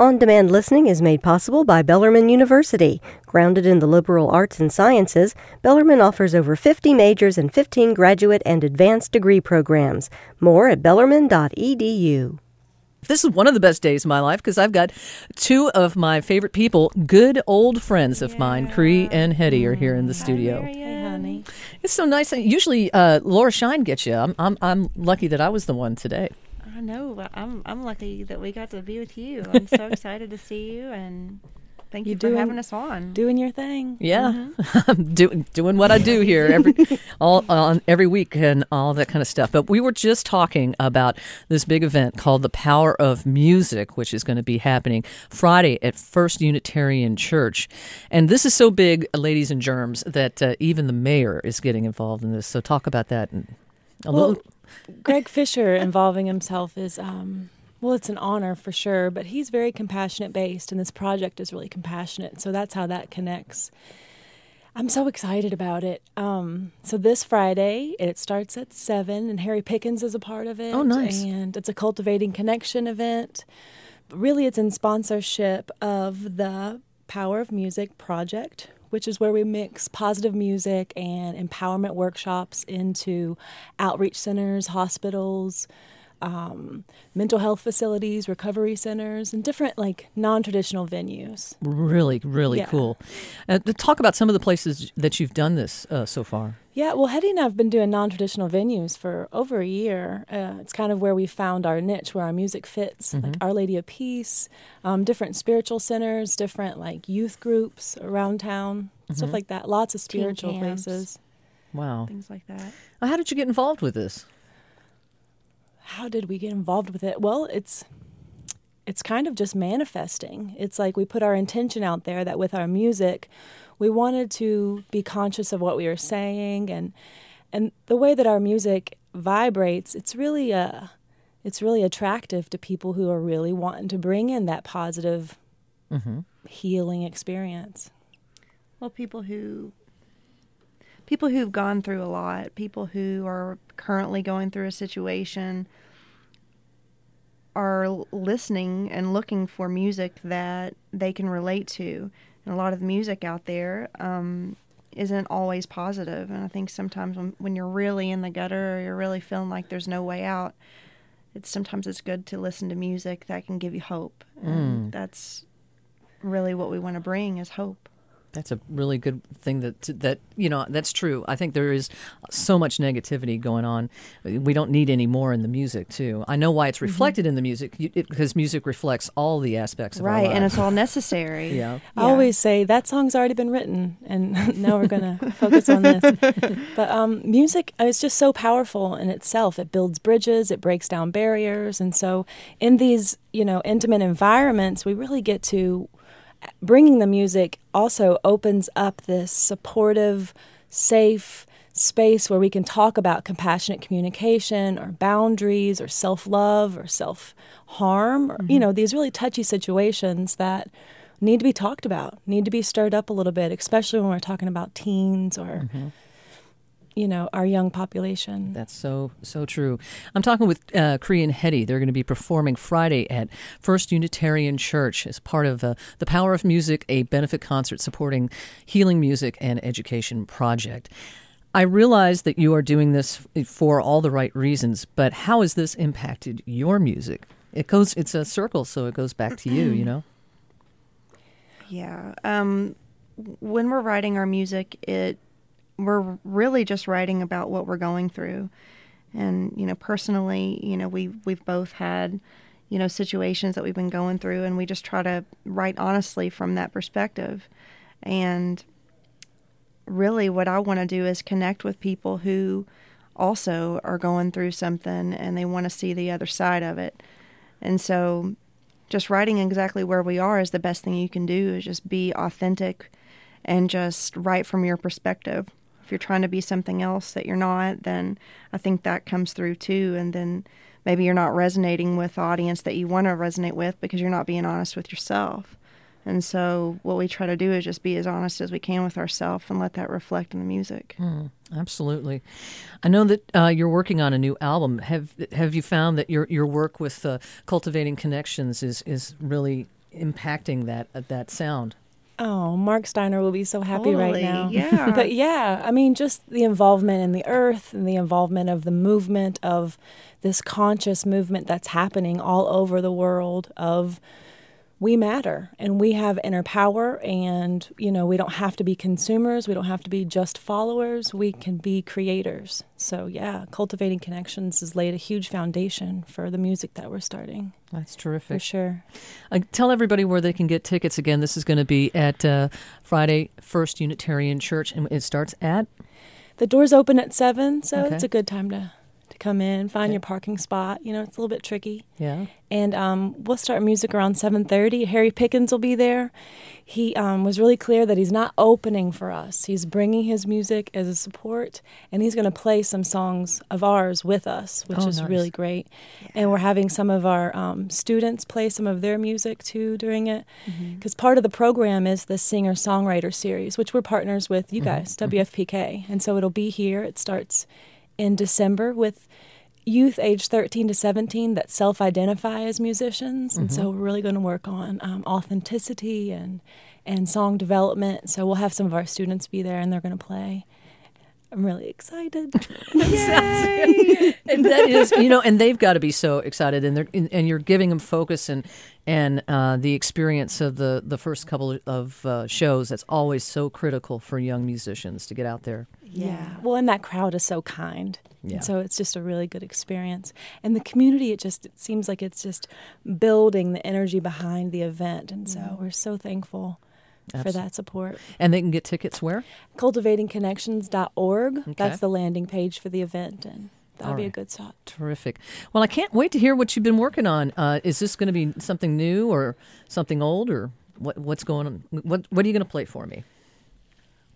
On demand listening is made possible by Bellarmine University. Grounded in the liberal arts and sciences, Bellarmine offers over 50 majors and 15 graduate and advanced degree programs. More at bellarmine.edu. This is one of the best days of my life because I've got two of my favorite people, good old friends of mine, Kri and Hettie, are here in the studio. Hey, honey. It's so nice. Usually, uh, Laura Shine gets you. I'm, I'm, I'm lucky that I was the one today. I know. but I'm I'm lucky that we got to be with you. I'm so excited to see you, and thank you, You for doing- having us on. doing your thing. Yeah, I'm doing doing what I do here every all on every week and all that kind of stuff. But we were just talking about this big event called the Power of Music, which is going to be happening Friday at First Unitarian Church, and this is so big, ladies and germs, that uh, even the mayor is getting involved in this. So talk about that and a Well, little. Greg Fisher involving himself is, um, well, it's an honor for sure, but he's very compassionate based, and this project is really compassionate. So that's how that connects. I'm so excited about it. Um, so this Friday, it starts at 7, and Harry Pickens is a part of it. Oh, nice. And it's a Cultivating Connection event. But really, it's in sponsorship of the Power of Music project, which is where we mix positive music and empowerment workshops into outreach centers, hospitals, um, mental health facilities, recovery centers, and different like non-traditional venues. Really, really Yeah. cool. Uh, to talk about some of the places that you've done this uh, so far. Yeah, well, Hettie and I have been doing non-traditional venues for over a year. Uh, it's kind of where we found our niche, where our music fits, like Our Lady of Peace, um, different spiritual centers, different like youth groups around town, stuff like that. Lots of spiritual places. Wow. Things like that. Uh, How did you get involved with this? How did we get involved with it? Well, it's it's kind of just manifesting. It's like we put our intention out there that with our music, we wanted to be conscious of what we were saying and and the way that our music vibrates, it's really uh it's really attractive to people who are really wanting to bring in that positive healing experience. Well, people who people who've gone through a lot, people who are currently going through a situation are listening and looking for music that they can relate to. And a lot of the music out there um, isn't always positive. And I think sometimes when, when you're really in the gutter or you're really feeling like there's no way out, it's sometimes it's good to listen to music that can give you hope. And that's really what we want to bring is hope. That's a really good thing that that you know that's true. I think there is so much negativity going on. We don't need any more in the music too. I know why it's reflected in the music it, because music reflects all the aspects of our right and it's all necessary yeah. I always say that song's already been written, and now we're going to focus on this. But um, music is just so powerful in itself. It builds bridges, it breaks down barriers, and so in these you know intimate environments, we really get to bringing the music also opens up this supportive, safe space where we can talk about compassionate communication or boundaries or self-love or self-harm or you mm-hmm. know these really touchy situations that need to be talked about need to be stirred up a little bit especially when we're talking about teens or mm-hmm. You know our young population That's so so true. I'm talking with uh, Kri and Hettie. They're going to be performing Friday at First Unitarian Church as part of uh, the Power of Music, a benefit concert supporting healing music and education project. I realize that you are doing this for all the right reasons, but how has this impacted your music? It goes. It's a circle, so it goes back to you. You know. Yeah. Um, when we're writing our music, it we're really just writing about what we're going through, and you know, personally, you know, we we've both had, you know, situations that we've been going through, and we just try to write honestly from that perspective, and really, what I want to do is connect with people who also are going through something and they want to see the other side of it, and so just writing exactly where we are is the best thing you can do is just be authentic and just write from your perspective if you're trying to be something else that you're not then i think that comes through too and then maybe you're not resonating with the audience that you want to resonate with because you're not being honest with yourself and so what we try to do is just be as honest as we can with ourselves and let that reflect in the music Absolutely. I know that uh, you're working on a new album. Have Have you found that your your work with uh, cultivating connections is is really impacting that uh, that sound? Oh, Mark Steiner will be so happy right now. yeah. but yeah, I mean, just the involvement in the earth and the involvement of the movement of this conscious movement that's happening all over the world of we matter and we have inner power and you know we don't have to be consumers we don't have to be just followers we can be creators so yeah cultivating connections has laid a huge foundation for the music that we're starting That's terrific. for sure Uh, tell everybody where they can get tickets again. This is going to be at uh, Friday First Unitarian Church, and it starts at. The doors open at seven, so Okay. it's a good time to to come in, find Okay. your parking spot. You know, it's a little bit tricky. Yeah. And um, we'll start music around seven thirty. Harry Pickens will be there. He um, was really clear that he's not opening for us. He's bringing his music as a support, and he's going to play some songs of ours with us, which Oh, is nice. really great. And we're having some of our um, students play some of their music too during it, because part of the program is the singer songwriter series, which we're partners with you guys, WFPK, and so it'll be here. It starts in December with youth age 13 to 17 that self-identify as musicians. And so we're really going to work on um, authenticity and and song development. So we'll have some of our students be there and they're going to play i'm really excited. And that is you know and they've got to be so excited and they're and, and you're giving them focus and and uh, the experience of the the first couple of uh, shows that's always so critical for young musicians to get out there. Yeah. Well and that crowd is so kind. Yeah. and so it's just a really good experience. And the community it just it seems like it's just building the energy behind the event. And so we're so thankful for that support and they can get tickets where cultivatingconnections.org. Okay. That's the landing page for the event, and that'll All be a good start. terrific well i can't wait to hear what you've been working on uh, is this going to be something new or something old or what what's going on what what are you going to play for me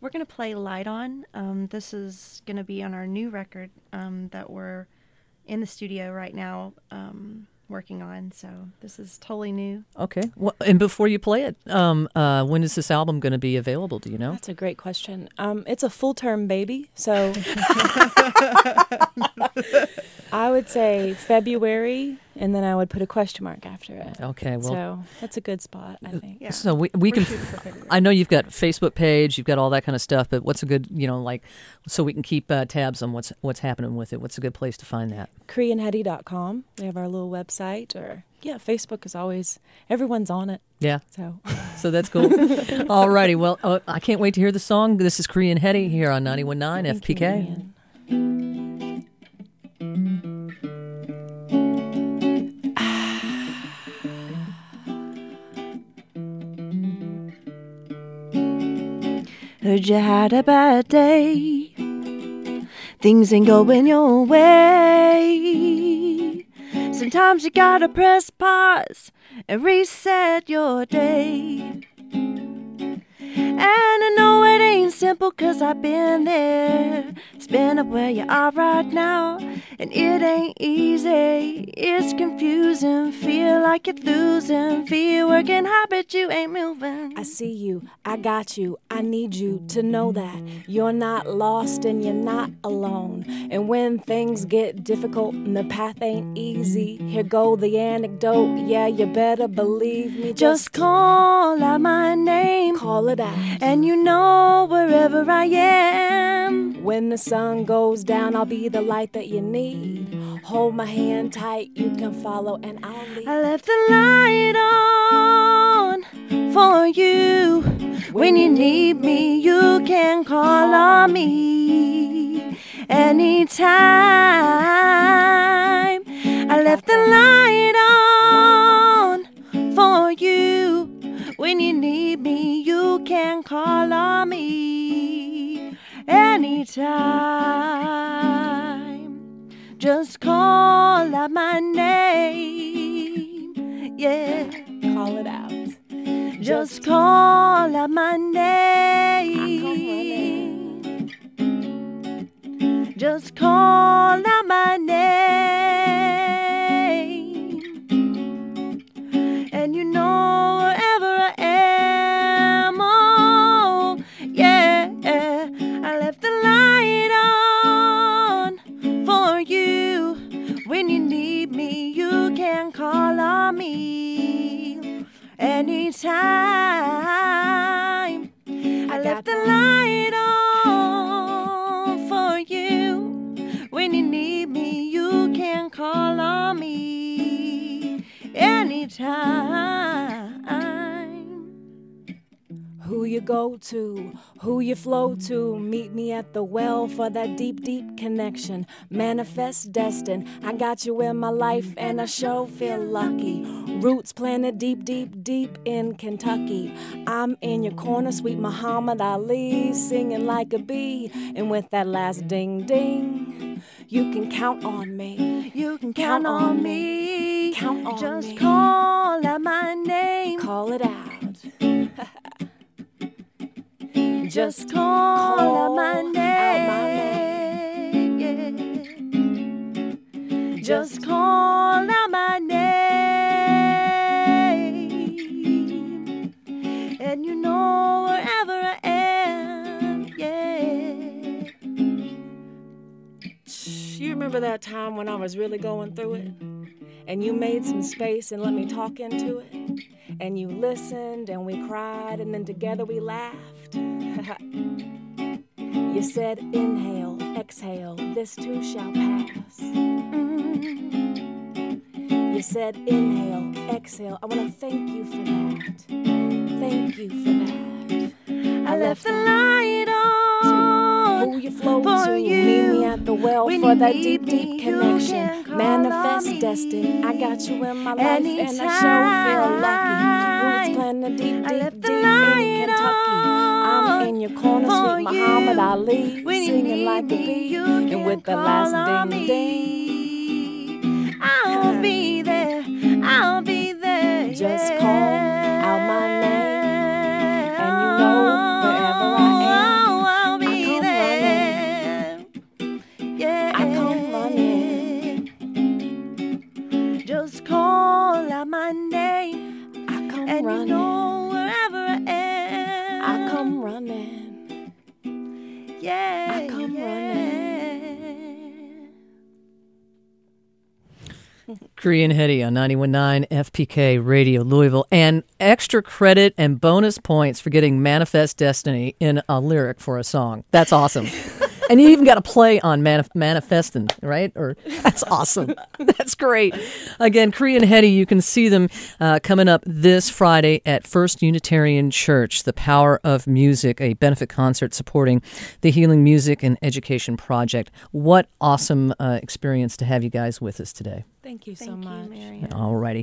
We're going to play Light On. Um, this is going to be on our new record um, that we're in the studio right now um, working on. So this is totally new. okay well, and before you play it um, uh, when is this album going to be available do you know That's a great question. Um, it's a full term baby, so I would say February, and then I would put a question mark after it. okay well so that's a good spot, I think. Yeah. So we, we We're can. shooting for February. I know you've got Facebook page, you've got all that kind of stuff, but what's a good, you know, like, so we can keep uh, tabs on what's what's happening with it. What's a good place to find that? KriandHettie.com. We have our little website, or yeah, Facebook is always everyone's on it. Yeah, So so that's cool. all righty. Well, uh, I can't wait to hear the song. This is Kri and Hettie here on 91.9 thank you, Heard you had a bad day. Things ain't going your way. Sometimes you gotta press pause and reset your day. And I know it ain't simple cause I've been there. It's been up where you are right now. And it ain't easy. It's confusing. Feel like you're losing. Feel working hard but you ain't moving. I see you, I got you, I need you to know that you're not lost and you're not alone. And when things get difficult and the path ain't easy, here go the anecdote. Yeah, you better believe me. Just call out my name. call it out. And you know wherever I am. When the sun goes down, I'll be the light that you need. Hold my hand tight, you can follow, and I'll lead. I left the light on for you. When you need me, you can call on me anytime. I left the light on When you need me, you can call on me anytime. Just call out my name. Yeah. Call it out. Just call out my name. Just call out my name. Anytime. I left the light go to, who you flow to, meet me at the well for that deep, deep connection. Manifest destined, I got you in my life and I sure feel lucky. Roots planted deep, deep, deep in Kentucky. I'm in your corner, sweet Muhammad Ali, singing like a bee. And with that last ding ding, you can count on me. You can count, on me. Count on Just me. call out my name. Just call, out my Call name. Yeah. Just call out my name. And you know wherever I am. Yeah. You remember that time when I was really going through it? And you made some space and let me talk into it? And you listened and we cried and then together we laughed? you said, inhale, exhale, this too shall pass. You said, inhale, exhale. I want to thank you for that. Thank you for that. I left the light on. Who you flow for to, you. meet me at the well When for that deep, deep connection. Manifest on me. destined. I got you in my life, and I sure feel lucky. Roots planted deep, deep, left the deep in light Kentucky. I'm in your corner, for sweet Muhammad you. Ali, When singing like a bee, and with the last ding ding. Kri and Hettie on 91.9 FPK Radio Louisville. And extra credit and bonus points for getting Manifest Destiny in a lyric for a song. That's awesome. and you even got a play on manif- Manifestin', right? Or That's awesome. That's great. Again, Kri and Hettie, you can see them uh, coming up this Friday at First Unitarian Church, The Power of Music, a benefit concert supporting the Healing Music and Education Project. What awesome uh, experience to have you guys with us today. Thank you so Thank much. you, All righty.